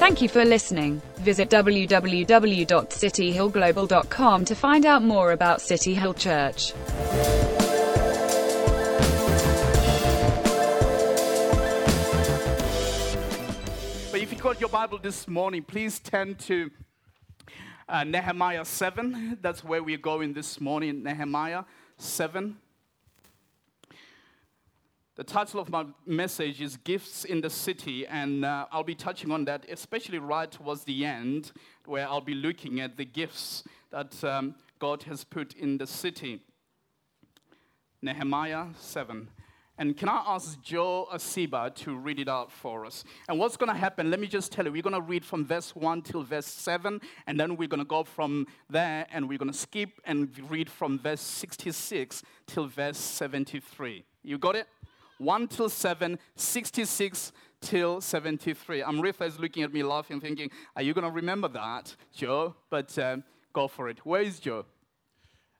Thank you for listening. Visit www.cityhillglobal.com to find out more about City Hill Church. But if you got your Bible this morning, please turn to uh, Nehemiah 7. That's where we're going this morning, Nehemiah 7. The title of my message is Gifts in the City, and uh, I'll be touching on that, especially right towards the end, where I'll be looking at the gifts that um, God has put in the city. Nehemiah 7. And can I ask Joe Asiba to read it out for us? And what's going to happen? Let me just tell you, we're going to read from verse 1 till verse 7, and then we're going to go from there and we're going to skip and read from verse 66 till verse 73. You got it? 1 till 7, 66 till 73. Amritha is looking at me laughing, thinking, Are you going to remember that, Joe? But uh, go for it. Where is Joe?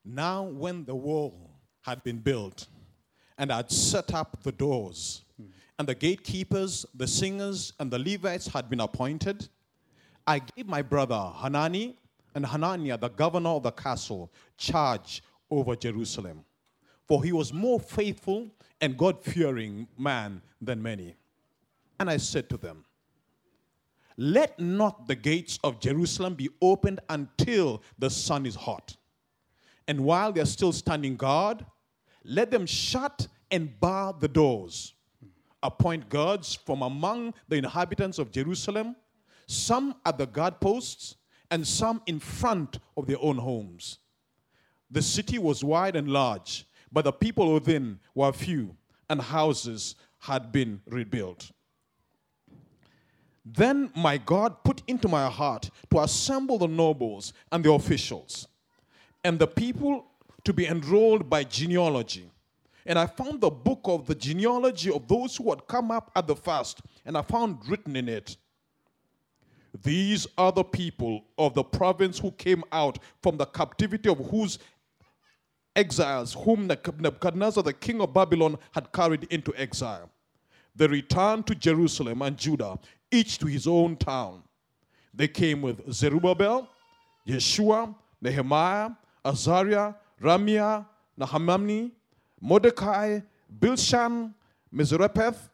Now, when the wall had been built and had set up the doors, and the gatekeepers, the singers, and the Levites had been appointed, I gave my brother Hanani and Hananiah, the governor of the castle, charge over Jerusalem. For he was more faithful and God fearing man than many. And I said to them, Let not the gates of Jerusalem be opened until the sun is hot. And while they're still standing guard, let them shut and bar the doors. Appoint guards from among the inhabitants of Jerusalem, some at the guard posts, and some in front of their own homes. The city was wide and large, but the people within were few, and houses had been rebuilt. Then my God put into my heart to assemble the nobles and the officials and the people to be enrolled by genealogy. And I found the book of the genealogy of those who had come up at the first, and I found written in it These are the people of the province who came out from the captivity of whose exiles, whom Nebuchadnezzar, the king of Babylon, had carried into exile. They returned to Jerusalem and Judah, each to his own town. They came with Zerubbabel, Yeshua, Nehemiah, Azariah, Raamiah, Nahamani, Mordecai, Bilshan, Mizrepeth,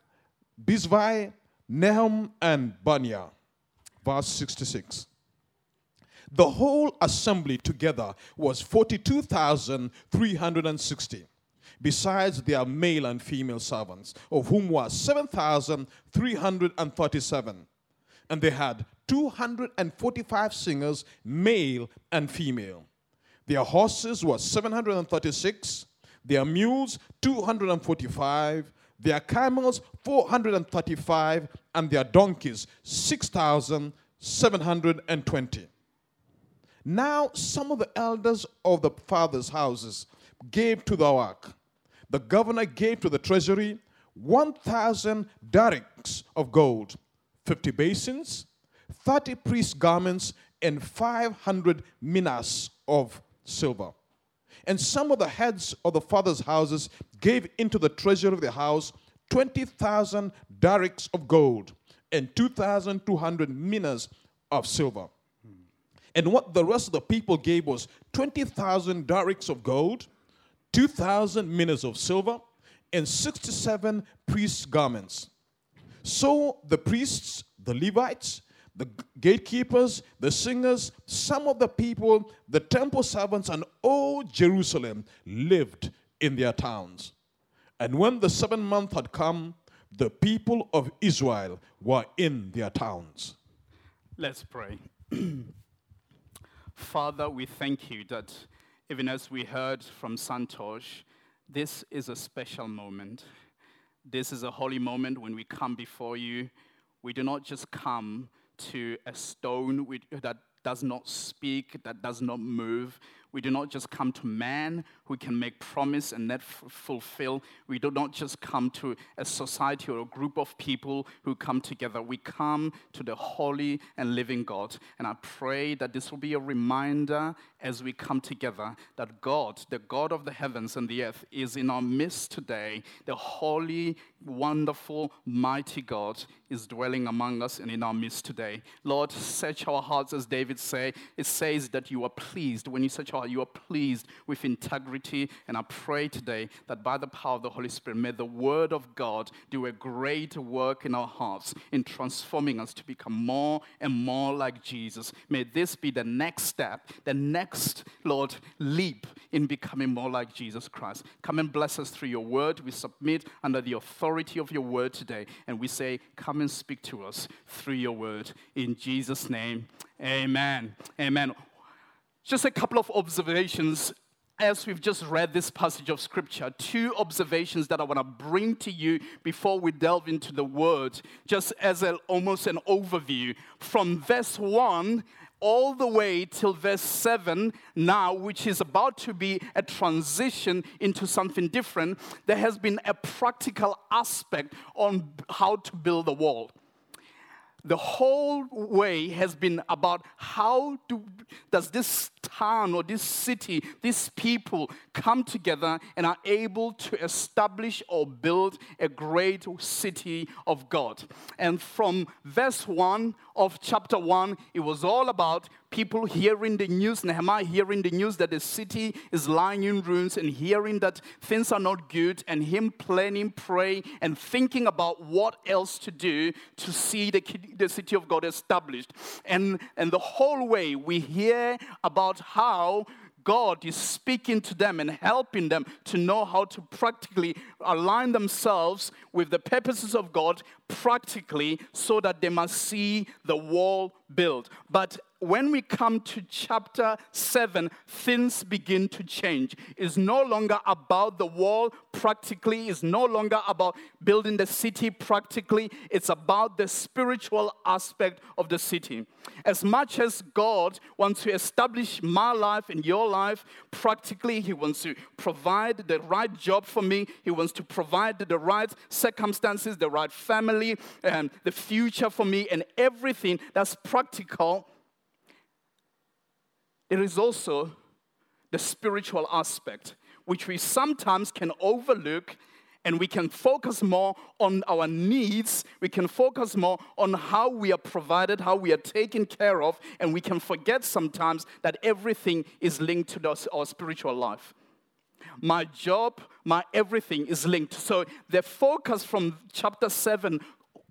Bizvai, Nahum, and Bania. Verse 66. The whole assembly together was 42,360, besides their male and female servants, of whom were 7,337. And they had 245 singers, male and female. Their horses were 736, their mules 245, their camels 435, and their donkeys 6,720. Now, some of the elders of the fathers' houses gave to the work. The governor gave to the treasury 1,000 darics of gold, 50 basins, 30 priest garments, and 500 minas of silver. And some of the heads of the fathers' houses gave into the treasury of the house 20,000 darics of gold and 2,200 minas of silver. And what the rest of the people gave was 20,000 darics of gold, 2,000 minas of silver, and 67 priests' garments. So the priests, the Levites, the gatekeepers, the singers, some of the people, the temple servants, and all Jerusalem lived in their towns. And when the seventh month had come, the people of Israel were in their towns. Let's pray. Father, we thank you that even as we heard from Santosh, this is a special moment. This is a holy moment when we come before you. We do not just come to a stone that does not speak, that does not move. We do not just come to man who can make promise and not f- fulfill. We do not just come to a society or a group of people who come together. We come to the holy and living God. And I pray that this will be a reminder as we come together that God, the God of the heavens and the earth, is in our midst today. The holy, wonderful, mighty God is dwelling among us and in our midst today. Lord, search our hearts, as David say. It says that you are pleased. When you search heart, you are pleased with integrity. And I pray today that by the power of the Holy Spirit, may the word of God do a great work in our hearts in transforming us to become more and more like Jesus. May this be the next step, the next, Lord, leap in becoming more like Jesus Christ. Come and bless us through your word. We submit under the authority of your word today. And we say, Come and speak to us through your word. In Jesus' name, amen. Amen. Just a couple of observations as we've just read this passage of scripture, two observations that I want to bring to you before we delve into the word, just as a, almost an overview. From verse 1 all the way till verse 7 now, which is about to be a transition into something different, there has been a practical aspect on how to build a wall the whole way has been about how do, does this town or this city, these people come together and are able to establish or build a great city of God. And from verse 1 of chapter 1, it was all about people hearing the news, Nehemiah hearing the news that the city is lying in ruins and hearing that things are not good, and him planning, praying, and thinking about what else to do to see the, the city of God established. And, and the whole way we hear about how God is speaking to them and helping them to know how to practically align themselves with the purposes of God practically so that they must see the wall built. But when we come to chapter 7, things begin to change. It's no longer about the wall practically, it's no longer about building the city practically, it's about the spiritual aspect of the city. As much as God wants to establish my life and your life practically, He wants to provide the right job for me, He wants to provide the right circumstances, the right family, and the future for me, and everything that's practical there is also the spiritual aspect, which we sometimes can overlook and we can focus more on our needs. We can focus more on how we are provided, how we are taken care of, and we can forget sometimes that everything is linked to our spiritual life. My job, my everything is linked. So the focus from chapter 7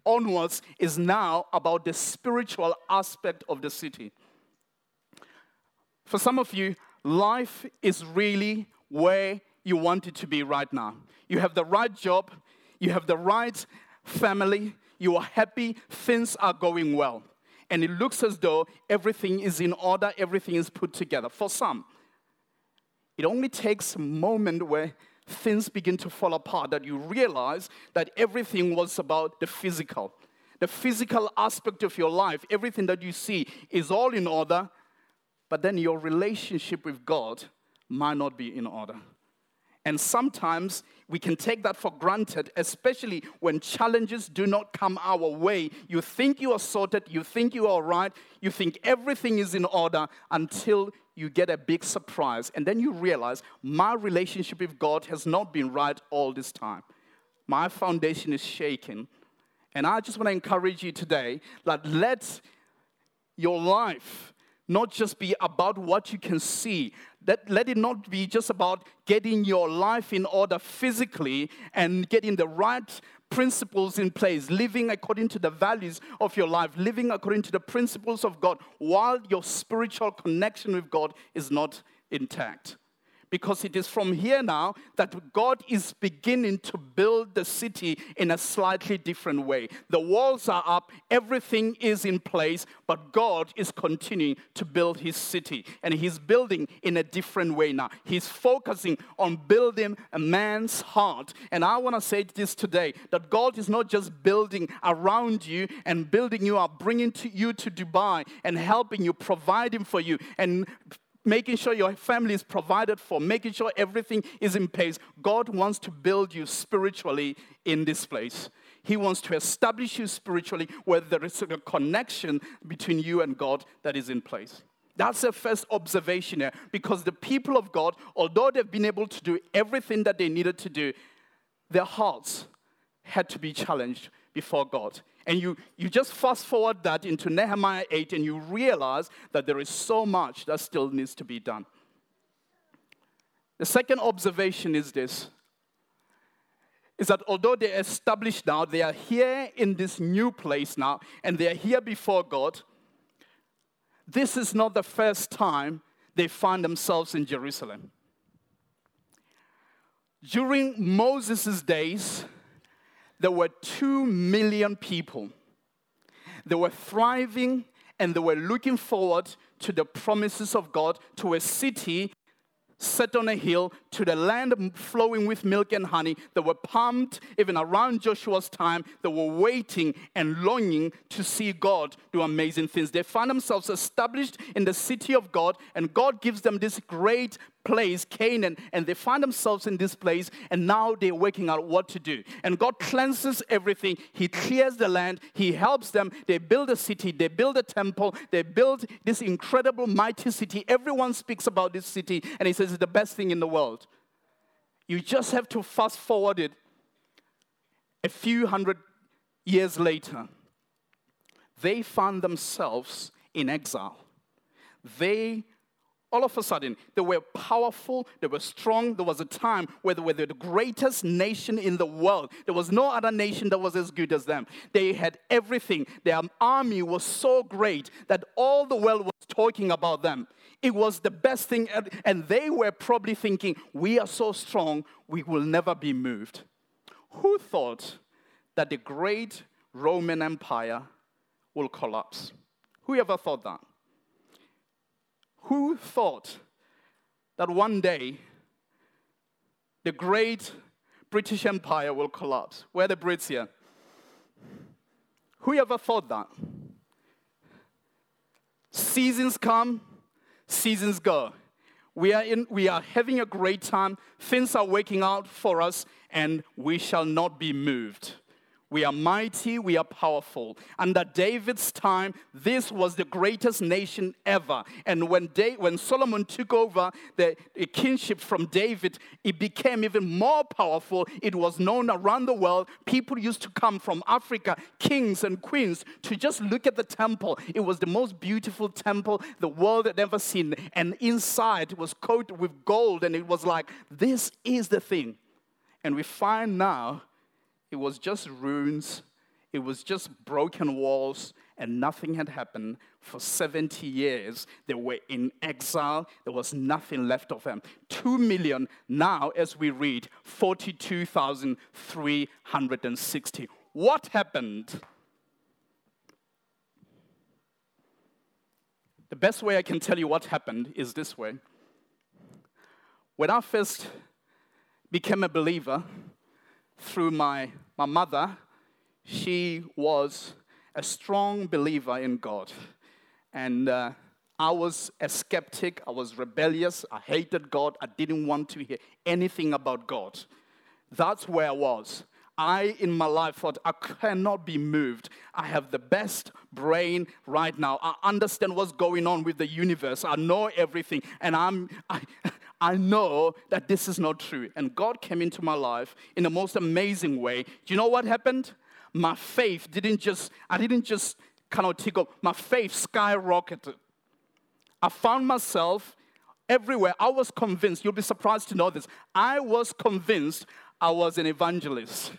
onwards is now about the spiritual aspect of the city. For some of you, life is really where you want it to be right now. You have the right job, you have the right family, you are happy, things are going well. And it looks as though everything is in order, everything is put together. For some, it only takes a moment where things begin to fall apart that you realize that everything was about the physical. The physical aspect of your life, everything that you see is all in order, but then your relationship with God might not be in order. And sometimes we can take that for granted, especially when challenges do not come our way. You think you are sorted, you think you are right, you think everything is in order until you get a big surprise. And then you realize my relationship with God has not been right all this time. My foundation is shaking. And I just want to encourage you today that let your life not just be about what you can see. That, let it not be just about getting your life in order physically and getting the right principles in place, living according to the values of your life, living according to the principles of God, while your spiritual connection with God is not intact because it is from here now that God is beginning to build the city in a slightly different way. The walls are up, everything is in place, but God is continuing to build his city. And he's building in a different way now. He's focusing on building a man's heart. And I want to say this today that God is not just building around you and building you up, bringing to you to Dubai and helping you, providing for you, and making sure your family is provided for, making sure everything is in place. God wants to build you spiritually in this place. He wants to establish you spiritually where there is a connection between you and God that is in place. That's the first observation here because the people of God, although they've been able to do everything that they needed to do, their hearts had to be challenged before God. And you, you just fast forward that into Nehemiah 8 and you realize that there is so much that still needs to be done. The second observation is this is that although they're established now, they are here in this new place now, and they are here before God, this is not the first time they find themselves in Jerusalem. During Moses' days, there were two million people. They were thriving and they were looking forward to the promises of God, to a city set on a hill to the land flowing with milk and honey. They were pumped even around Joshua's time. They were waiting and longing to see God do amazing things. They found themselves established in the city of God, and God gives them this great place, Canaan, and they find themselves in this place, and now they're working out what to do. And God cleanses everything, He clears the land, He helps them. They build a city, they build a temple, they build this incredible, mighty city. Everyone speaks about this city, and He says it's the best thing in the world. You just have to fast forward it a few hundred years later. They found themselves in exile. They all of a sudden, they were powerful, they were strong. There was a time where they were the greatest nation in the world. There was no other nation that was as good as them. They had everything. Their army was so great that all the world was talking about them. It was the best thing, and they were probably thinking, We are so strong, we will never be moved. Who thought that the great Roman Empire will collapse? Who ever thought that? Who thought that one day the great British Empire will collapse? Where the Brits here? Who ever thought that? Seasons come, seasons go. We are, in, we are having a great time. Things are working out for us, and we shall not be moved. We are mighty, we are powerful. Under David's time, this was the greatest nation ever. And when, da- when Solomon took over the, kingship from David, it became even more powerful. It was known around the world. People used to come from Africa, kings and queens, to just look at the temple. It was the most beautiful temple the world had ever seen. And inside was coated with gold, and it was like, this is the thing. And we find now it was just ruins, it was just broken walls, and nothing had happened for 70 years. They were in exile, there was nothing left of them. Two million, now, as we read, 42,360. What happened? The best way I can tell you what happened is this way. When I first became a believer, through my, my mother, she was a strong believer in God. And uh, I was a skeptic, I was rebellious, I hated God, I didn't want to hear anything about God. That's where I was. I, in my life, thought I cannot be moved. I have the best brain right now. I understand what's going on with the universe. I know everything. And I'm, I, I know that this is not true. And God came into my life in the most amazing way. Do you know what happened? My faith didn't just, I didn't just kind of tickle, my faith skyrocketed. I found myself everywhere. I was convinced, you'll be surprised to know this. I was convinced I was an evangelist.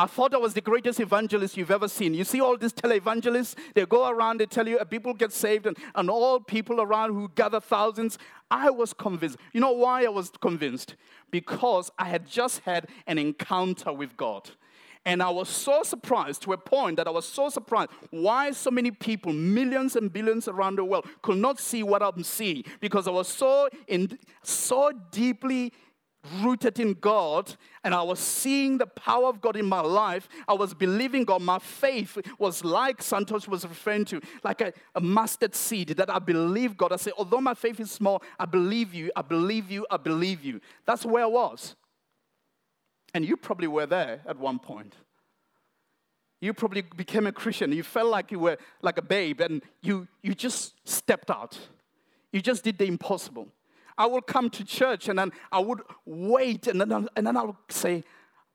I thought I was the greatest evangelist you've ever seen. You see all these televangelists, they go around, they tell you uh, people get saved, and, and all people around who gather thousands. I was convinced. You know why I was convinced? Because I had just had an encounter with God. And I was so surprised to a point that I was so surprised why so many people, millions and billions around the world, could not see what I'm seeing because I was so in, so deeply rooted in God and I was seeing the power of God in my life. I was believing God. My faith was like Santosh was referring to, like a, a mustard seed that I believe God. I say, although my faith is small, I believe you, I believe you, I believe you. That's where I was. And you probably were there at one point. You probably became a Christian. You felt like you were like a babe and you, you just stepped out. You just did the impossible. I will come to church and then I would wait and then, and then I would say,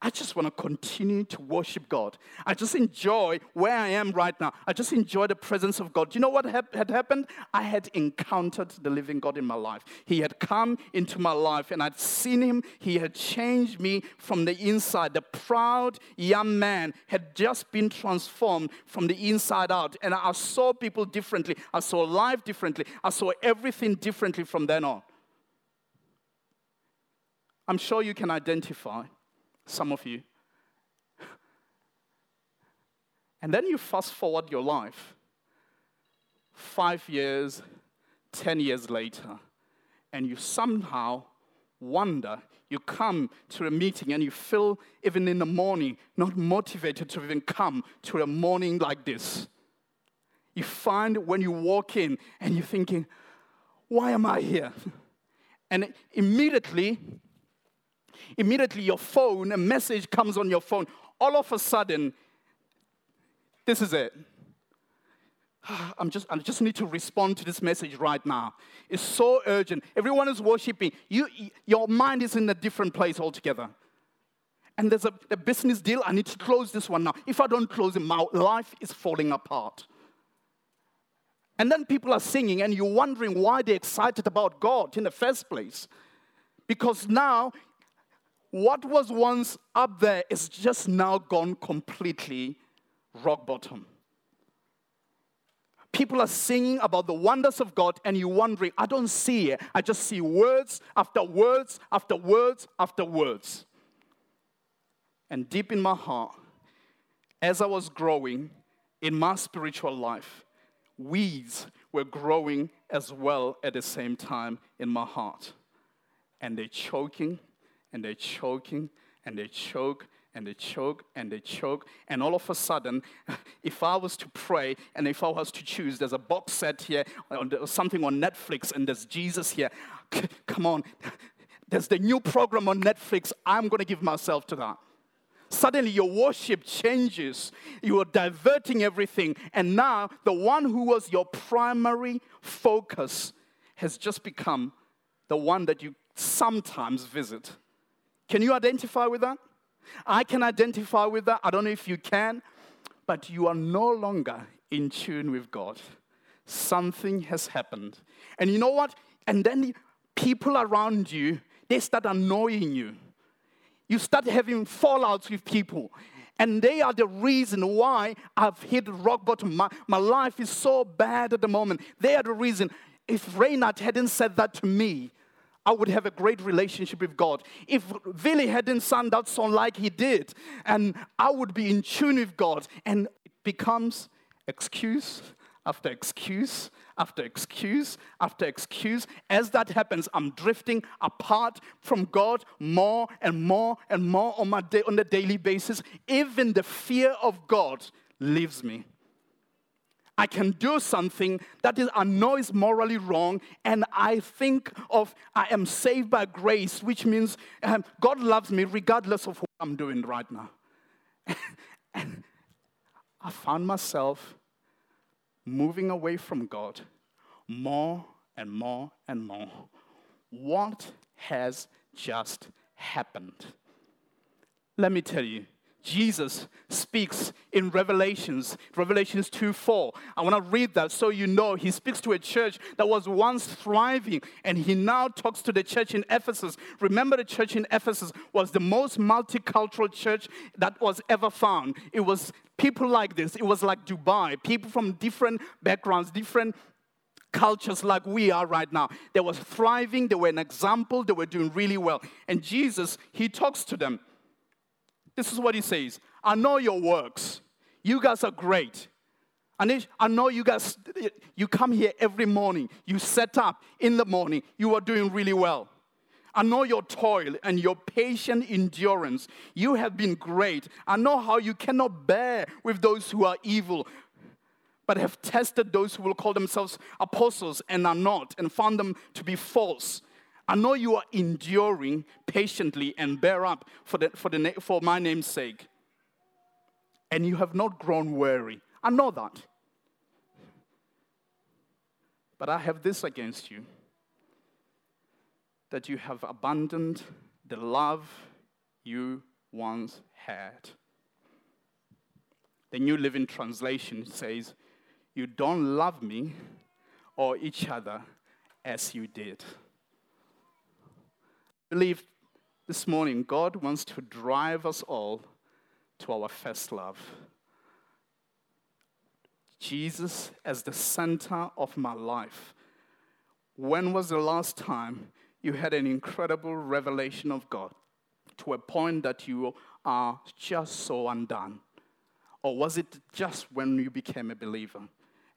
I just want to continue to worship God. I just enjoy where I am right now. I just enjoy the presence of God. Do you know what had happened? I had encountered the living God in my life. He had come into my life and I'd seen him. He had changed me from the inside. The proud young man had just been transformed from the inside out. And I saw people differently. I saw life differently. I saw everything differently from then on. I'm sure you can identify, some of you. And then you fast forward your life, five years, 10 years later, and you somehow wonder. You come to a meeting and you feel, even in the morning, not motivated to even come to a morning like this. You find when you walk in and you're thinking, why am I here? And immediately Immediately, your phone, a message comes on your phone. All of a sudden, this is it. I'm just, I just need to respond to this message right now. It's so urgent. Everyone is worshiping. You, your mind is in a different place altogether. And there's a, a business deal. I need to close this one now. If I don't close it, my life is falling apart. And then people are singing, and you're wondering why they're excited about God in the first place. Because now what was once up there is just now gone completely rock bottom. People are singing about the wonders of God, and you're wondering, I don't see it. I just see words after words after words after words. And deep in my heart, as I was growing in my spiritual life, weeds were growing as well at the same time in my heart. And they're choking and they're choking and they choke and they choke and they choke. And all of a sudden, if I was to pray and if I was to choose, there's a box set here, or something on Netflix, and there's Jesus here. Come on. There's the new program on Netflix. I'm going to give myself to that. Suddenly, your worship changes. You are diverting everything. And now, the one who was your primary focus has just become the one that you sometimes visit can you identify with that? I can identify with that. I don't know if you can, but you are no longer in tune with God. Something has happened. And you know what? And then the people around you, they start annoying you. You start having fallouts with people. And they are the reason why I've hit rock bottom. My, my life is so bad at the moment. They are the reason. If Reynard hadn't said that to me, I would have a great relationship with God. If Billy hadn't sung that song like he did, and I would be in tune with God, and it becomes excuse after excuse after excuse after excuse. As that happens, I'm drifting apart from God more and more and more on my day, on a daily basis. Even the fear of God leaves me. I can do something that is, I know is morally wrong, and I think of I am saved by grace, which means um, God loves me regardless of what I'm doing right now. and I found myself moving away from God more and more and more. What has just happened? Let me tell you, Jesus speaks in Revelations, Revelations 2 4. I want to read that so you know. He speaks to a church that was once thriving, and he now talks to the church in Ephesus. Remember, the church in Ephesus was the most multicultural church that was ever found. It was people like this, it was like Dubai, people from different backgrounds, different cultures like we are right now. They were thriving, they were an example, they were doing really well. And Jesus, he talks to them. This is what he says I know your works. You guys are great. And I know you guys, you come here every morning. You set up in the morning. You are doing really well. I know your toil and your patient endurance. You have been great. I know how you cannot bear with those who are evil, but have tested those who will call themselves apostles and are not, and found them to be false. I know you are enduring patiently and bear up for, the, for, the, for my name's sake. And you have not grown weary. I know that. But I have this against you that you have abandoned the love you once had. The New Living Translation says, You don't love me or each other as you did. Believe this morning God wants to drive us all to our first love. Jesus as the center of my life. When was the last time you had an incredible revelation of God to a point that you are just so undone? Or was it just when you became a believer?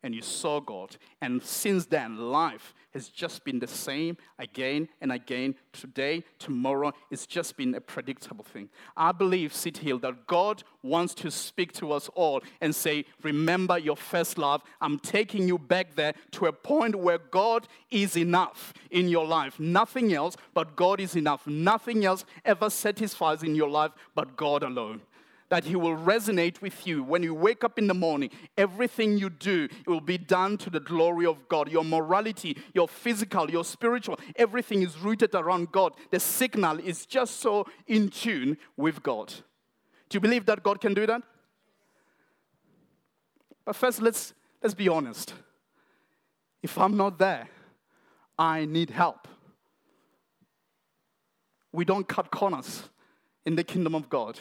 And you saw God. And since then, life has just been the same again and again. Today, tomorrow, it's just been a predictable thing. I believe, City Hill, that God wants to speak to us all and say, Remember your first love. I'm taking you back there to a point where God is enough in your life. Nothing else but God is enough. Nothing else ever satisfies in your life but God alone that He will resonate with you. When you wake up in the morning, everything you do will be done to the glory of God. Your morality, your physical, your spiritual, everything is rooted around God. The signal is just so in tune with God. Do you believe that God can do that? But first, let's, let's be honest. If I'm not there, I need help. We don't cut corners in the kingdom of God.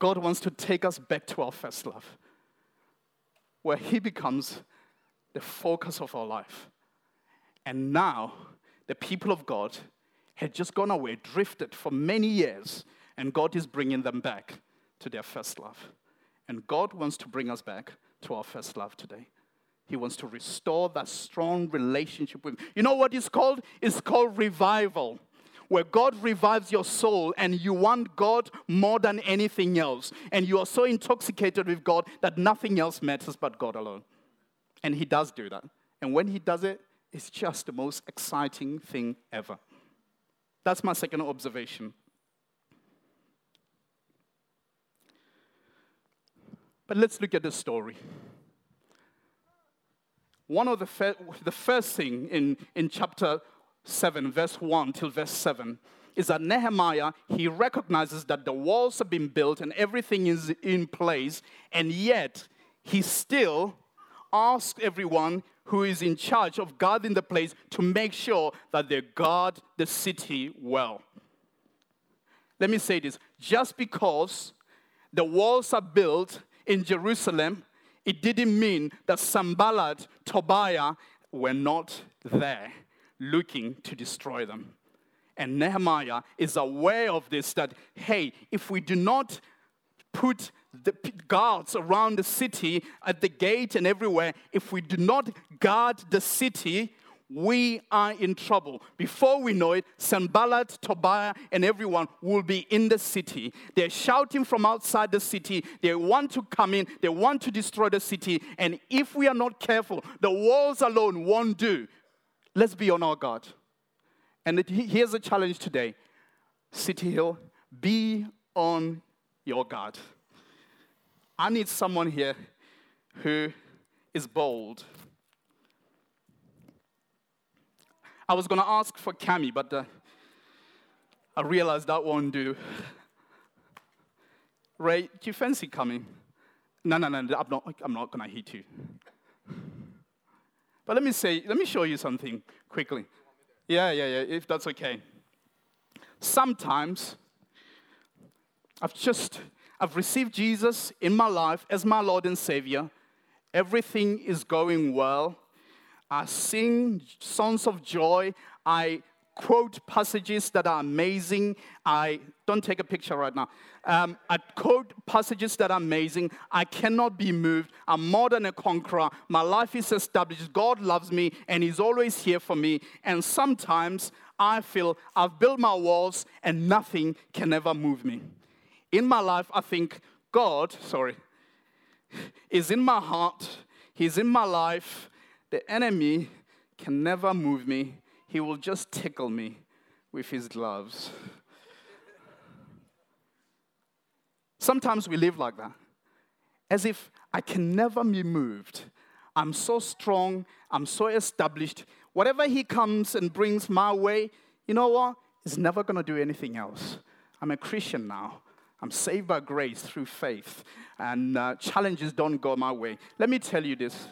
God wants to take us back to our first love, where He becomes the focus of our life. And now, the people of God had just gone away, drifted for many years, and God is bringing them back to their first love. And God wants to bring us back to our first love today. He wants to restore that strong relationship with. You know what it's called? It's called revival where God revives your soul and you want God more than anything else. And you are so intoxicated with God that nothing else matters but God alone. And He does do that. And when He does it, it's just the most exciting thing ever. That's my second observation. But let's look at the story. One of the, fir- the first thing in, in chapter 7, verse 1 till verse 7, is that Nehemiah, he recognizes that the walls have been built and everything is in place, and yet he still asks everyone who is in charge of guarding the place to make sure that they guard the city well. Let me say this just because the walls are built in Jerusalem, it didn't mean that Sanballat, Tobiah were not there looking to destroy them. And Nehemiah is aware of this that, hey, if we do not put the guards around the city at the gate and everywhere, if we do not guard the city, we are in trouble. Before we know it, Sanballat, Tobiah, and everyone will be in the city. They're shouting from outside the city. They want to come in, they want to destroy the city. And if we are not careful, the walls alone won't do. Let's be on our guard. And it, here's a challenge today City Hill, be on your guard. I need someone here who is bold. I was going to ask for Cami, but uh, I realized that won't do. Ray, do you fancy coming? No, no, no, I'm not, I'm not going to hit you. But let me say, let me show you something quickly. Yeah, yeah, yeah, if that's okay. Sometimes I've just I've received Jesus in my life as my Lord and Savior. Everything is going well. I sing songs of joy. I quote passages that are amazing. I don't take a picture right now. Um, I quote passages that are amazing. I cannot be moved. I'm more than a conqueror. My life is established. God loves me and He's always here for me. And sometimes I feel I've built my walls and nothing can ever move me. In my life, I think God, sorry, is in my heart, He's in my life. The enemy can never move me he will just tickle me with his gloves. Sometimes we live like that, as if I can never be moved. I'm so strong, I'm so established. Whatever he comes and brings my way, you know what? It's never going to do anything else. I'm a Christian now. I'm saved by grace through faith, and uh, challenges don't go my way. Let me tell you this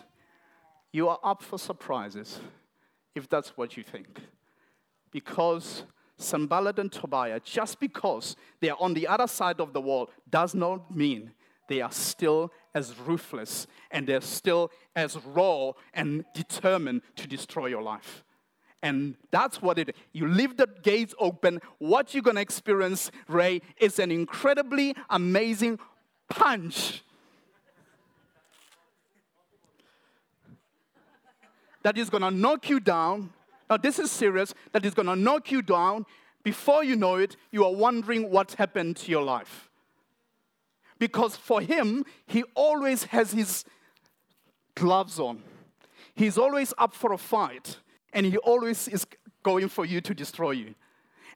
you are up for surprises if that's what you think. Because Sanballat and Tobiah, just because they are on the other side of the wall, does not mean they are still as ruthless and they're still as raw and determined to destroy your life. And that's what it is. You leave the gates open. What you're going to experience, Ray, is an incredibly amazing punch that is going to knock you down. Now, this is serious, that is going to knock you down. Before you know it, you are wondering what happened to your life. Because for him, he always has his gloves on. He's always up for a fight, and he always is going for you to destroy you.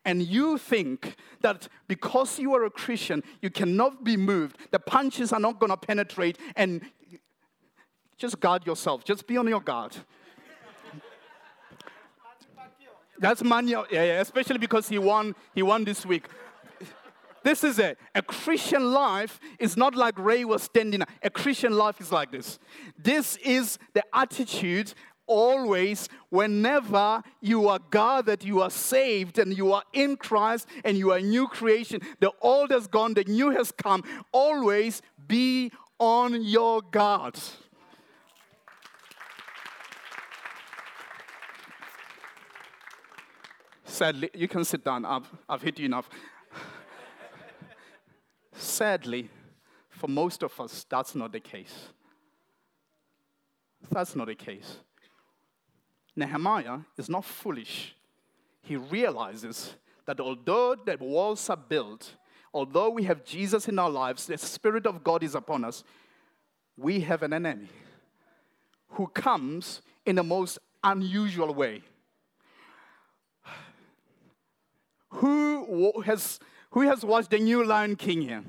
And you think that because you are a Christian, you cannot be moved, the punches are not going to penetrate, and just guard yourself. Just be on your guard. That's money. Yeah, yeah, especially because he won, he won this week. This is it. A Christian life is not like Ray was standing. A Christian life is like this. This is the attitude always, whenever you are gathered, you are saved, and you are in Christ, and you are a new creation. The old has gone, the new has come. Always be on your guard. Sadly, you can sit down. I've, I've hit you enough. Sadly, for most of us, that's not the case. That's not the case. Nehemiah is not foolish. He realizes that although the walls are built, although we have Jesus in our lives, the Spirit of God is upon us, we have an enemy who comes in the most unusual way. Who has, who has watched the new Lion King here?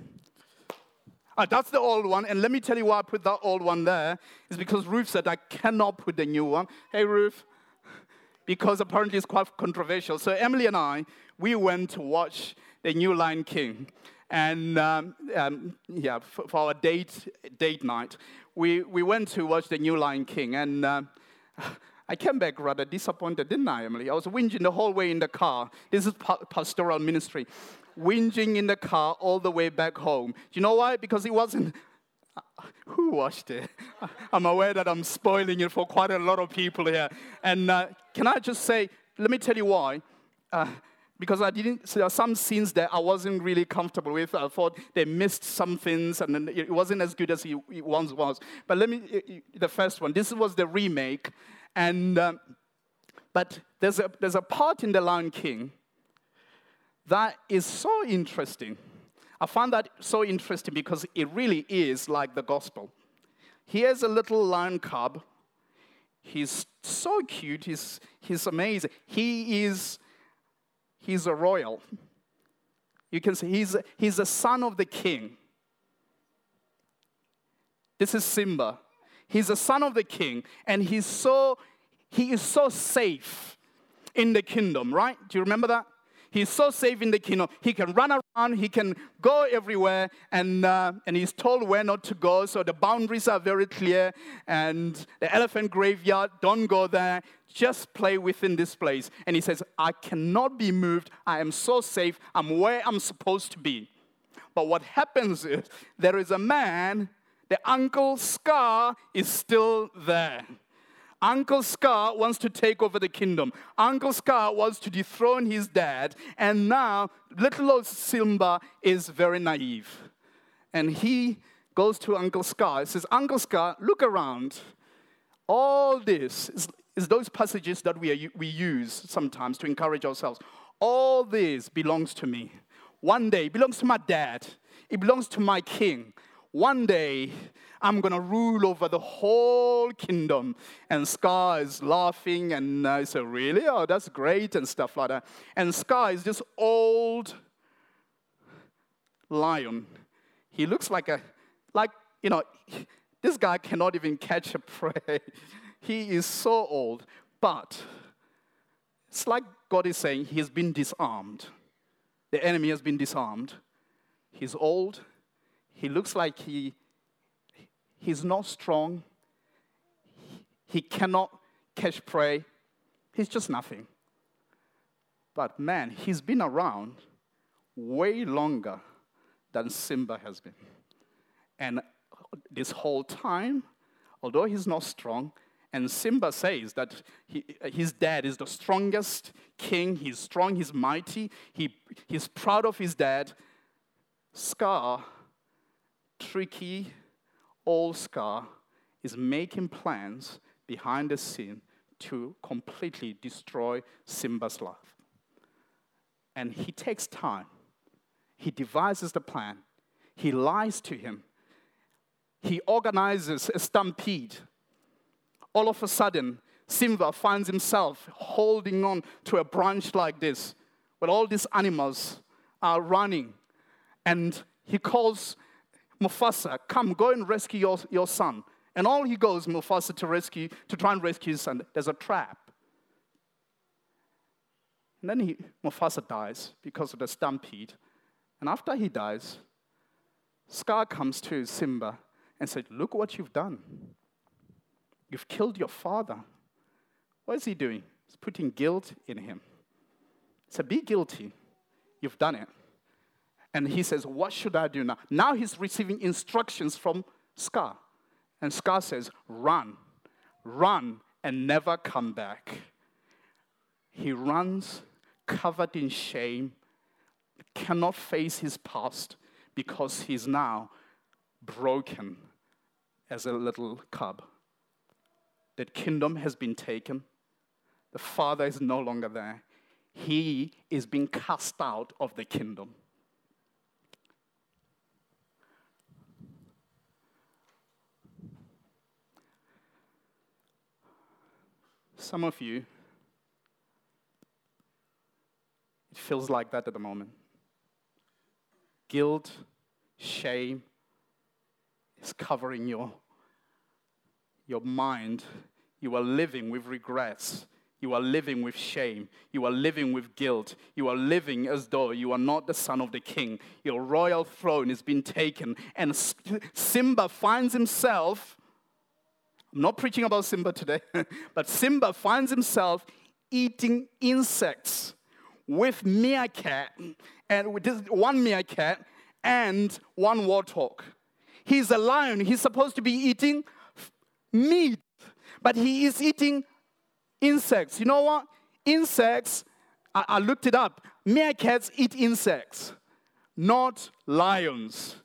Uh, that's the old one. And let me tell you why I put that old one there. Is because Ruth said I cannot put the new one. Hey, Ruth. Because apparently it's quite controversial. So Emily and I, we went to watch the new Lion King. And um, um, yeah, for, for, our date, date night, we, we went to watch the new Lion King. And uh, I came back rather disappointed, didn't I, Emily? I was whinging the whole way in the car. This is pastoral ministry. Whinging in the car all the way back home. Do you know why? Because it wasn't. Who watched it? I'm aware that I'm spoiling it for quite a lot of people here. And uh, can I just say, let me tell you why. Uh, because I didn't, so there are some scenes that I wasn't really comfortable with. I thought they missed some things and it wasn't as good as it once was. But let me, the first one, this was the remake. And, um, but there's a, there's a part in The Lion King that is so interesting. I found that so interesting because it really is like the gospel. Here's a little lion cub. He's so cute. He's, he's amazing. He is he's a royal. You can see he's, he's a son of the king. This is Simba. He's a son of the king, and he's so he is so safe in the kingdom, right? Do you remember that? He's so safe in the kingdom. He can run around, he can go everywhere, and, uh, and he's told where not to go. So the boundaries are very clear. And the elephant graveyard, don't go there. Just play within this place. And he says, I cannot be moved. I am so safe. I'm where I'm supposed to be. But what happens is there is a man the uncle Scar is still there. Uncle Scar wants to take over the kingdom. Uncle Scar wants to dethrone his dad. And now little old Simba is very naive. And he goes to Uncle Scar and says, Uncle Scar, look around. All this is, is those passages that we, are, we use sometimes to encourage ourselves. All this belongs to me. One day, it belongs to my dad. It belongs to my king. One day, I'm going to rule over the whole kingdom. And Scar is laughing, and uh, I say, Really? Oh, that's great, and stuff like that. And Scar is this old lion. He looks like a, like, you know, this guy cannot even catch a prey. he is so old. But it's like God is saying, He has been disarmed. The enemy has been disarmed. He's old. He looks like he He's not strong. He cannot catch prey. He's just nothing. But man, he's been around way longer than Simba has been. And this whole time, although he's not strong, and Simba says that he, his dad is the strongest king, he's strong, he's mighty, he, he's proud of his dad. Scar, tricky, old Scar is making plans behind the scene to completely destroy Simba's life. And he takes time. He devises the plan. He lies to him. He organizes a stampede. All of a sudden, Simba finds himself holding on to a branch like this, where all these animals are running. And he calls Mufasa, come, go and rescue your, your son. And all he goes, Mufasa, to rescue, to try and rescue his son, there's a trap. And then he, Mufasa dies because of the stampede. And after he dies, Scar comes to Simba and said, Look what you've done. You've killed your father. What is he doing? He's putting guilt in him. So be guilty. You've done it. And he says, What should I do now? Now he's receiving instructions from Scar. And Scar says, Run, run, and never come back. He runs covered in shame, cannot face his past because he's now broken as a little cub. That kingdom has been taken, the father is no longer there. He is being cast out of the kingdom. Some of you, it feels like that at the moment. Guilt, shame is covering your, your mind. You are living with regrets. You are living with shame. You are living with guilt. You are living as though you are not the son of the king. Your royal throne has been taken. And Simba finds himself I'm not preaching about Simba today, but Simba finds himself eating insects with meerkat, and with this one meerkat and one warthog. He's a lion. He's supposed to be eating meat, but he is eating insects. You know what? Insects, I, I looked it up. Meerkats eat insects, not lions.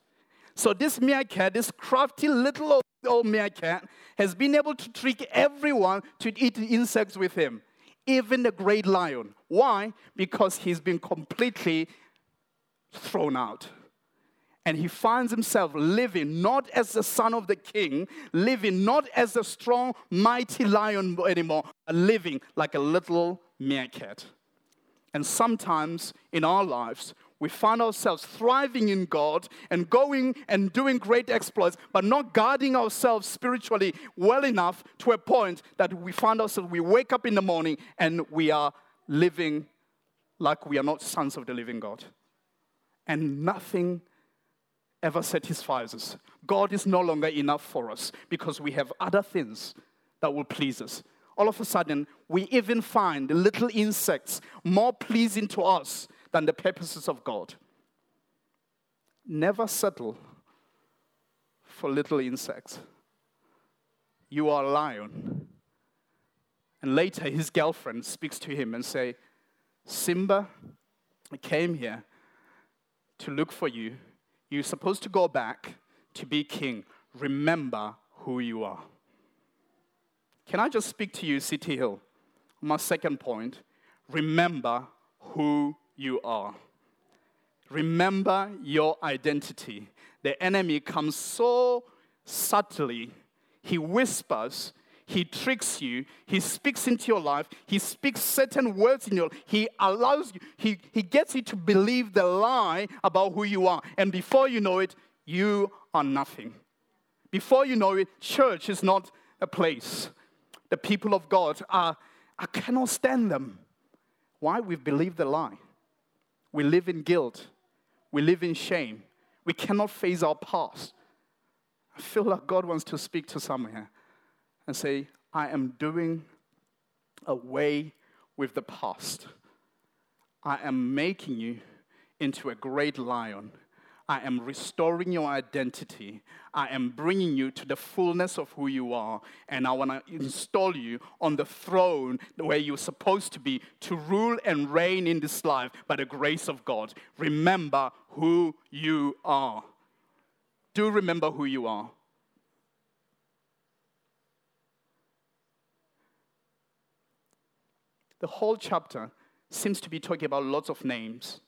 So this meerkat, this crafty little old meerkat, has been able to trick everyone to eat insects with him, even the great lion. Why? Because he's been completely thrown out. And he finds himself living not as the son of the king, living not as a strong, mighty lion anymore, but living like a little meerkat. And sometimes in our lives, we find ourselves thriving in God and going and doing great exploits, but not guarding ourselves spiritually well enough to a point that we find ourselves, we wake up in the morning and we are living like we are not sons of the living God. And nothing ever satisfies us. God is no longer enough for us because we have other things that will please us. All of a sudden, we even find little insects more pleasing to us than the purposes of God. Never settle for little insects. You are a lion. And later, his girlfriend speaks to him and say, Simba, I came here to look for you. You're supposed to go back to be king. Remember who you are. Can I just speak to you, City Hill? My second point remember who you are. Remember your identity. The enemy comes so subtly, he whispers, he tricks you, he speaks into your life, he speaks certain words in your life. he allows you, he, he gets you to believe the lie about who you are. And before you know it, you are nothing. Before you know it, church is not a place. The people of God are, I cannot stand them. Why? We've believed the lie. We live in guilt. We live in shame. We cannot face our past. I feel like God wants to speak to someone here and say, I am doing away with the past. I am making you into a great lion I am restoring your identity. I am bringing you to the fullness of who you are. And I want to install you on the throne where you're supposed to be to rule and reign in this life by the grace of God. Remember who you are. Do remember who you are. The whole chapter seems to be talking about lots of names.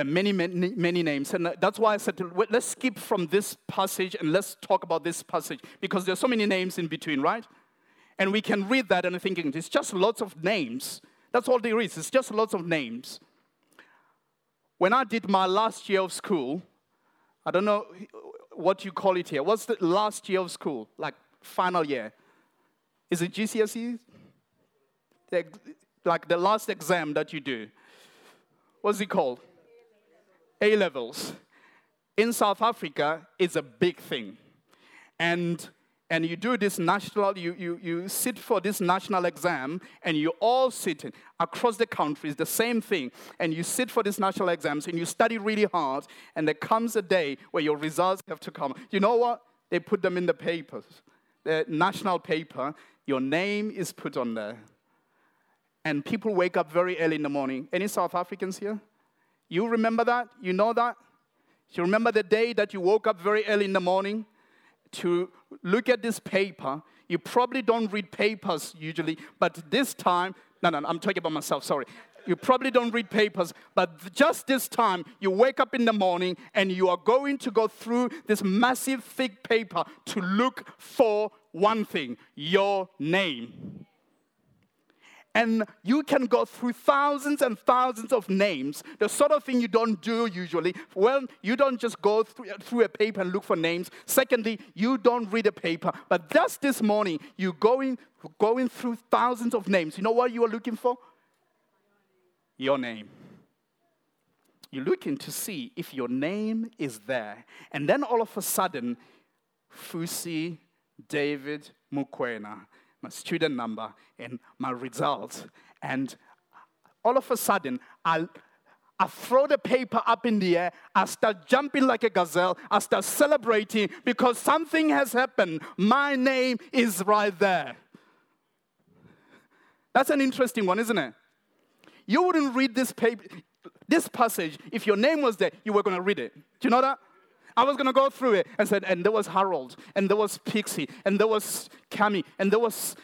There are many, many, many names. And that's why I said, let's skip from this passage and let's talk about this passage because there's so many names in between, right? And we can read that and thinking, it's just lots of names. That's all there is. It's just lots of names. When I did my last year of school, I don't know what you call it here. What's the last year of school? Like final year? Is it GCSE? like the last exam that you do. What's it called? A levels in South Africa is a big thing. And, and you do this national, you, you, you sit for this national exam, and you all sit across the country, it's the same thing. And you sit for these national exams, and you study really hard, and there comes a day where your results have to come. You know what? They put them in the papers, the national paper, your name is put on there. And people wake up very early in the morning. Any South Africans here? You remember that? You know that? You remember the day that you woke up very early in the morning to look at this paper? You probably don't read papers usually, but this time, no, no, I'm talking about myself, sorry. You probably don't read papers, but just this time, you wake up in the morning and you are going to go through this massive, thick paper to look for one thing your name. And you can go through thousands and thousands of names, the sort of thing you don't do usually. Well, you don't just go through, through a paper and look for names. Secondly, you don't read a paper. But just this morning, you're going, going through thousands of names. You know what you are looking for? Your name. You're looking to see if your name is there. And then all of a sudden, Fusi David Mukwena my student number, and my results. And all of a sudden, I, I throw the paper up in the air. I start jumping like a gazelle. I start celebrating because something has happened. My name is right there. That's an interesting one, isn't it? You wouldn't read this paper, this passage if your name was there. You were going to read it. Do you know that? I was going to go through it and said, and there was Harold, and there was Pixie, and there was Cami, and there was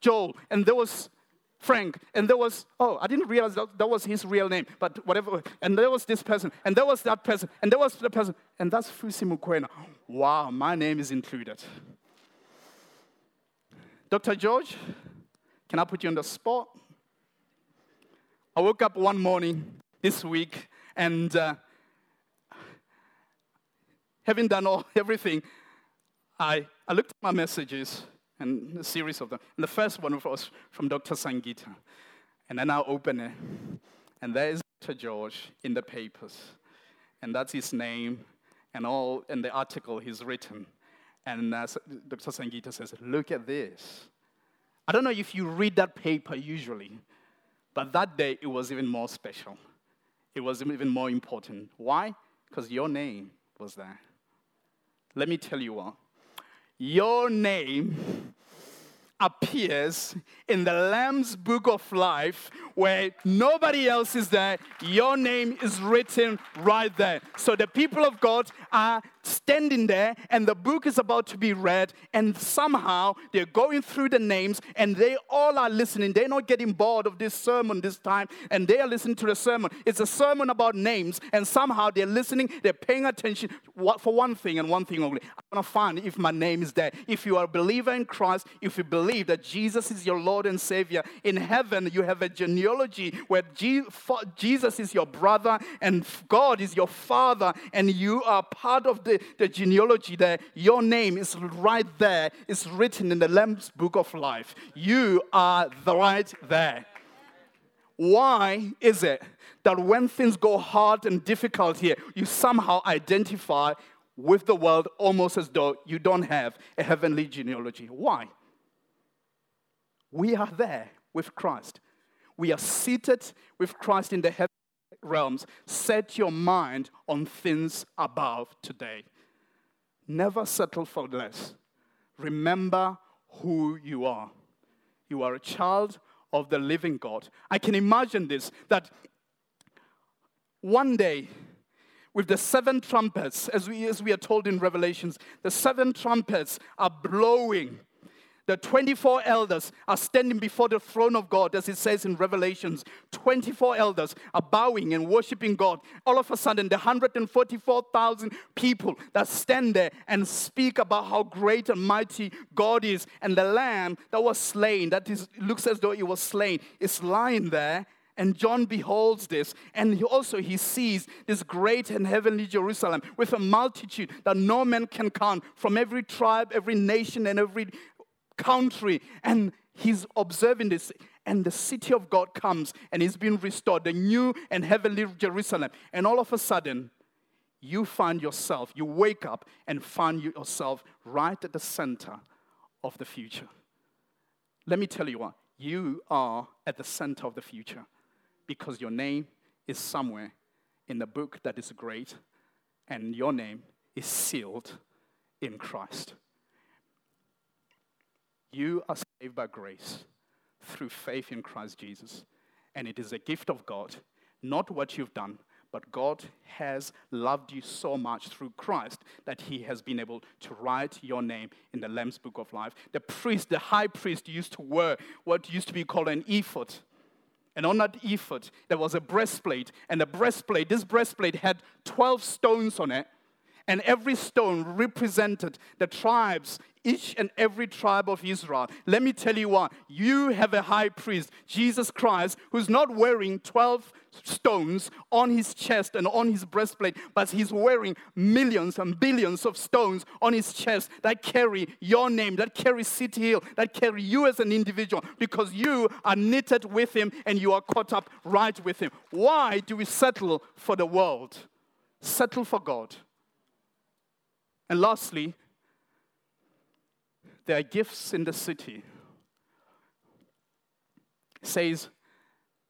Joel, and there was Frank, and there was, oh, I didn't realize that, that was his real name, but whatever. And there was this person, and there was that person, and there was the person, and that's Fusi Mukwena. Wow, my name is included. Dr. George, can I put you on the spot? I woke up one morning this week, and uh, having done all everything, I, I looked at my messages and a series of them. And the first one was from Dr. Sangita. And then I open it, and there is Dr. George in the papers. And that's his name and all in the article he's written. And uh, Dr. Sangita says, Look at this. I don't know if you read that paper usually, but that day it was even more special. It was even more important. Why? Because your name was there. Let me tell you what. Your name, appears in the Lamb's book of life where nobody else is there. Your name is written right there. So the people of God are standing there and the book is about to be read and somehow they're going through the names and they all are listening they're not getting bored of this sermon this time and they are listening to the sermon it's a sermon about names and somehow they're listening they're paying attention for one thing and one thing only i want to find if my name is there if you are a believer in christ if you believe that jesus is your lord and savior in heaven you have a genealogy where jesus is your brother and god is your father and you are part of the the, the genealogy there, your name is right there. It's written in the Lamb's book of life. You are the right there. Why is it that when things go hard and difficult here, you somehow identify with the world almost as though you don't have a heavenly genealogy? Why? We are there with Christ. We are seated with Christ in the heavenly realms. Set your mind on things above today. Never settle for less. Remember who you are. You are a child of the living God. I can imagine this that one day, with the seven trumpets, as we, as we are told in Revelations, the seven trumpets are blowing the 24 elders are standing before the throne of God, as it says in Revelations. 24 elders are bowing and worshiping God. All of a sudden, the 144,000 people that stand there and speak about how great and mighty God is, and the lamb that was slain, that is, looks as though it was slain, is lying there and John beholds this, and he also he sees this great and heavenly Jerusalem with a multitude that no man can count from every tribe, every nation, and every country. And he's observing this. And the city of God comes and is being restored, the new and heavenly Jerusalem. And all of a sudden, you find yourself, you wake up and find yourself right at the center of the future. Let me tell you what, you are at the center of the future because your name is somewhere in the book that is great, and your name is sealed in Christ. You are saved by grace through faith in Christ Jesus. And it is a gift of God, not what you've done, but God has loved you so much through Christ that he has been able to write your name in the Lamb's book of life. The priest, the high priest, used to wear what used to be called an ephod. And on that ephod, there was a breastplate. And the breastplate, this breastplate had 12 stones on it and every stone represented the tribes, each and every tribe of Israel. Let me tell you what, you have a high priest, Jesus Christ, who's not wearing 12 stones on his chest and on his breastplate, but he's wearing millions and billions of stones on his chest that carry your name, that carry City Hill, that carry you as an individual, because you are knitted with him and you are caught up right with him. Why do we settle for the world? Settle for God. And lastly, there are gifts in the city. It says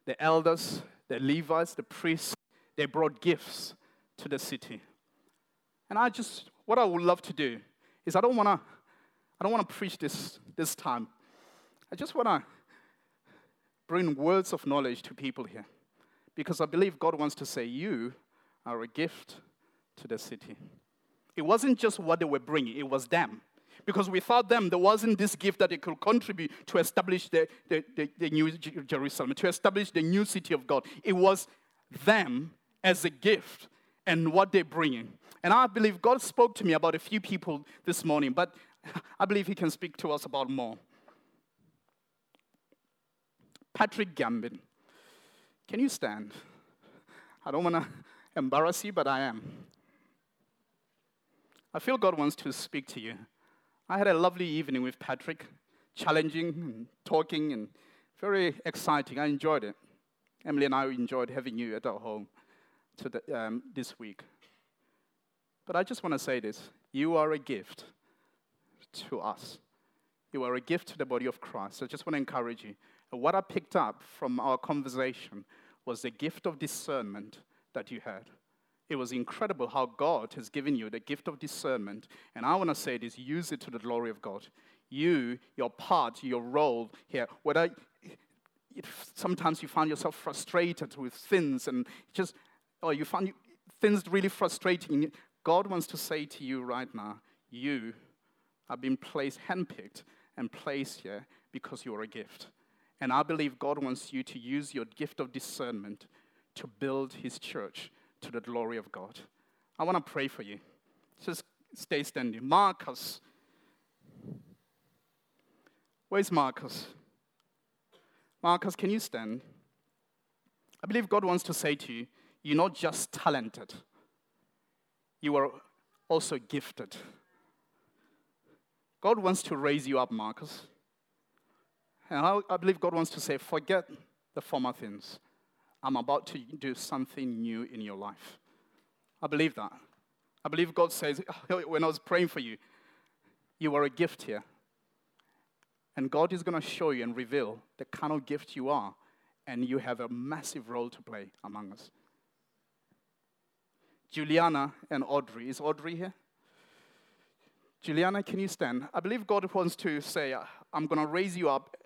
the elders, the Levites, the priests, they brought gifts to the city. And I just, what I would love to do is I don't want to, I don't want to preach this this time. I just want to bring words of knowledge to people here, because I believe God wants to say you are a gift to the city. It wasn't just what they were bringing, it was them. Because without them, there wasn't this gift that they could contribute to establish the, the, the, the new Jerusalem, to establish the new city of God. It was them as a gift and what they're bringing. And I believe God spoke to me about a few people this morning, but I believe He can speak to us about more. Patrick Gambin. Can you stand? I don't want to embarrass you, but I am. I feel God wants to speak to you. I had a lovely evening with Patrick, challenging and talking and very exciting. I enjoyed it. Emily and I enjoyed having you at our home the, um, this week. But I just want to say this you are a gift to us. You are a gift to the body of Christ. I just want to encourage you. What I picked up from our conversation was the gift of discernment that you had. It was incredible how God has given you the gift of discernment. And I want to say this use it to the glory of God. You, your part, your role here, whether sometimes you find yourself frustrated with things and just, or you find things really frustrating. God wants to say to you right now, you have been placed, handpicked, and placed here because you are a gift. And I believe God wants you to use your gift of discernment to build his church to the glory of God. I want to pray for you. Just stay standing. Marcus. Where's Marcus? Marcus, can you stand? I believe God wants to say to you, you're not just talented, you are also gifted. God wants to raise you up, Marcus. And I, I believe God wants to say, forget the former things. I'm about to do something new in your life. I believe that. I believe God says, when I was praying for you, you are a gift here. And God is going to show you and reveal the kind of gift you are, and you have a massive role to play among us. Juliana and Audrey. Is Audrey here? Juliana, can you stand? I believe God wants to say, I'm going to raise you up,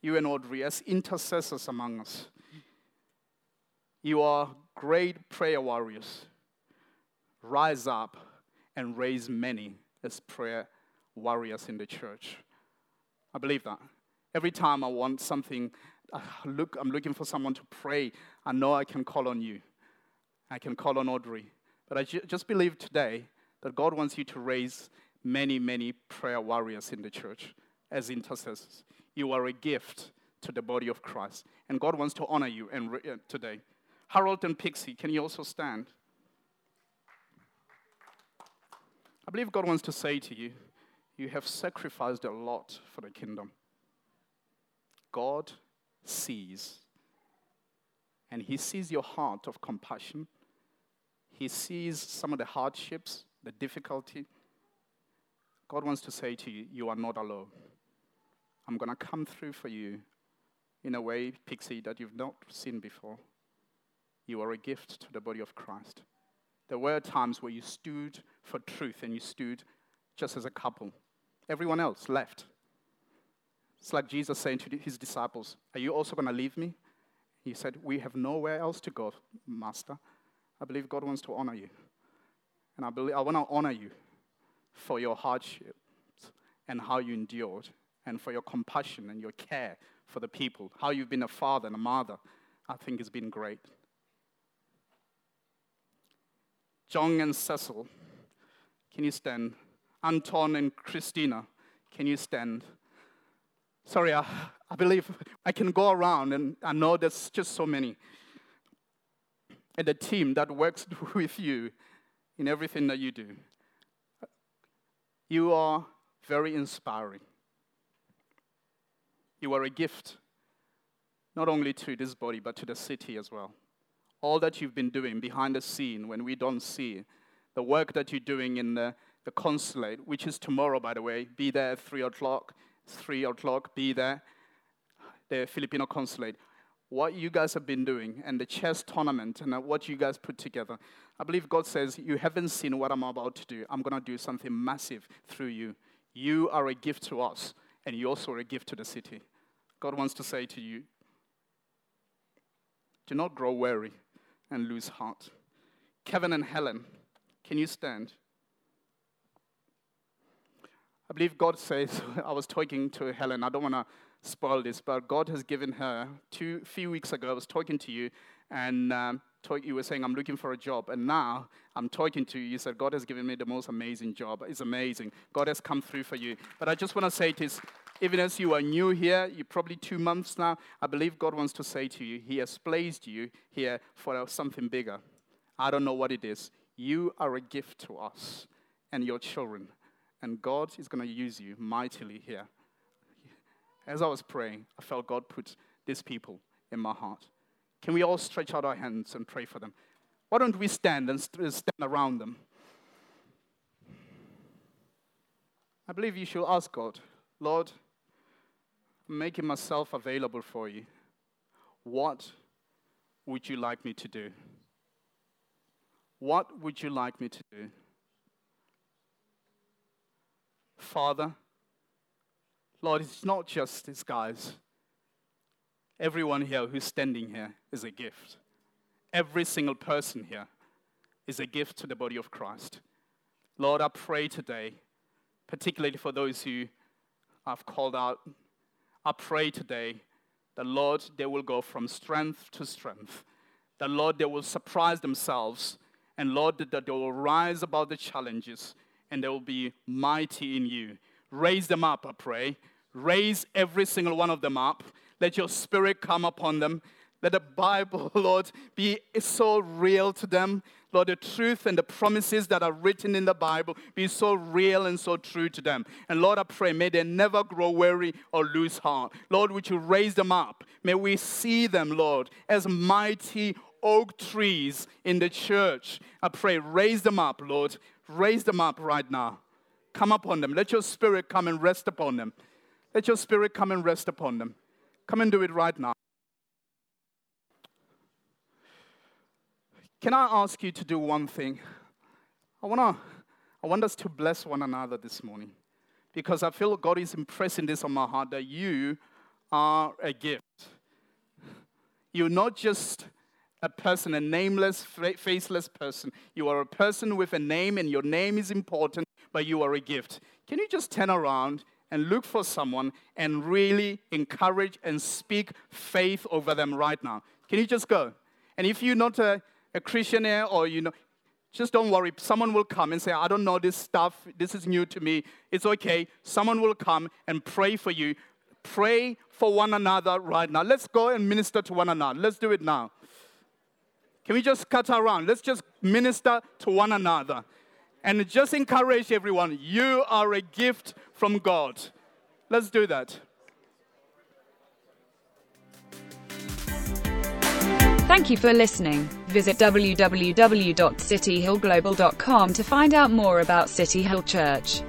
you and Audrey, as intercessors among us. You are great prayer warriors. Rise up and raise many as prayer warriors in the church. I believe that. Every time I want something, uh, look, I'm looking for someone to pray, I know I can call on you. I can call on Audrey. But I ju- just believe today that God wants you to raise many, many prayer warriors in the church as intercessors. You are a gift to the body of Christ. And God wants to honor you and re- uh, today. Harold and Pixie, can you also stand? I believe God wants to say to you, you have sacrificed a lot for the kingdom. God sees. And He sees your heart of compassion. He sees some of the hardships, the difficulty. God wants to say to you, You are not alone. I'm going to come through for you in a way, Pixie, that you've not seen before. You are a gift to the body of Christ. There were times where you stood for truth and you stood just as a couple. Everyone else left. It's like Jesus saying to his disciples, Are you also going to leave me? He said, We have nowhere else to go, Master. I believe God wants to honor you. And I, believe, I want to honor you for your hardships and how you endured, and for your compassion and your care for the people. How you've been a father and a mother, I think has been great. John and Cecil, can you stand? Anton and Christina, can you stand? Sorry, I, I believe I can go around and I know there's just so many. And the team that works with you in everything that you do. You are very inspiring. You are a gift, not only to this body, but to the city as well. All that you've been doing behind the scene when we don't see, the work that you're doing in the the consulate, which is tomorrow, by the way. Be there at 3 o'clock. 3 o'clock, be there. The Filipino consulate. What you guys have been doing and the chess tournament and what you guys put together. I believe God says, You haven't seen what I'm about to do. I'm going to do something massive through you. You are a gift to us, and you also are a gift to the city. God wants to say to you, Do not grow weary and lose heart. Kevin and Helen, can you stand? I believe God says, I was talking to Helen, I don't want to spoil this, but God has given her, two few weeks ago, I was talking to you, and um, talk, you were saying, I'm looking for a job. And now I'm talking to you, you said, God has given me the most amazing job. It's amazing. God has come through for you. But I just want to say this, even as you are new here, you're probably two months now, I believe God wants to say to you, He has placed you here for something bigger. I don't know what it is. You are a gift to us and your children and God is going to use you mightily here. As I was praying, I felt God put these people in my heart. Can we all stretch out our hands and pray for them? Why don't we stand and st- stand around them? I believe you should ask God, Lord, making myself available for you. What would you like me to do? What would you like me to do? Father, Lord, it's not just these guys. Everyone here who's standing here is a gift. Every single person here is a gift to the body of Christ. Lord, I pray today, particularly for those who I've called out, I pray today that, Lord, they will go from strength to strength. That, Lord, they will surprise themselves. And, Lord, that they will rise above the challenges and they will be mighty in you. Raise them up, I pray. Raise every single one of them up. Let your spirit come upon them. Let the Bible, Lord, be so real to them. Lord, the truth and the promises that are written in the Bible be so real and so true to them. And Lord, I pray, may they never grow weary or lose heart. Lord, would you raise them up? May we see them, Lord, as mighty oak trees in the church. I pray, raise them up, Lord. Raise them up right now. Come upon them. Let your spirit come and rest upon them. Let your spirit come and rest upon them. Come and do it right now. Can I ask you to do one thing? I want to I want us to bless one another this morning because I feel God is impressing this on my heart that you are a gift. You're not just a person, a nameless, faceless person. You are a person with a name, and your name is important, but you are a gift. Can you just turn around and look for someone and really encourage and speak faith over them right now? Can you just go? And if you're not a a Christian here or you know, just don't worry. Someone will come and say, I don't know this stuff. This is new to me. It's okay. Someone will come and pray for you. Pray for one another right now. Let's go and minister to one another. Let's do it now. Can we just cut around? Let's just minister to one another and just encourage everyone. You are a gift from God. Let's do that. Thank you for listening. Visit www.cityhillglobal.com to find out more about City Hill Church.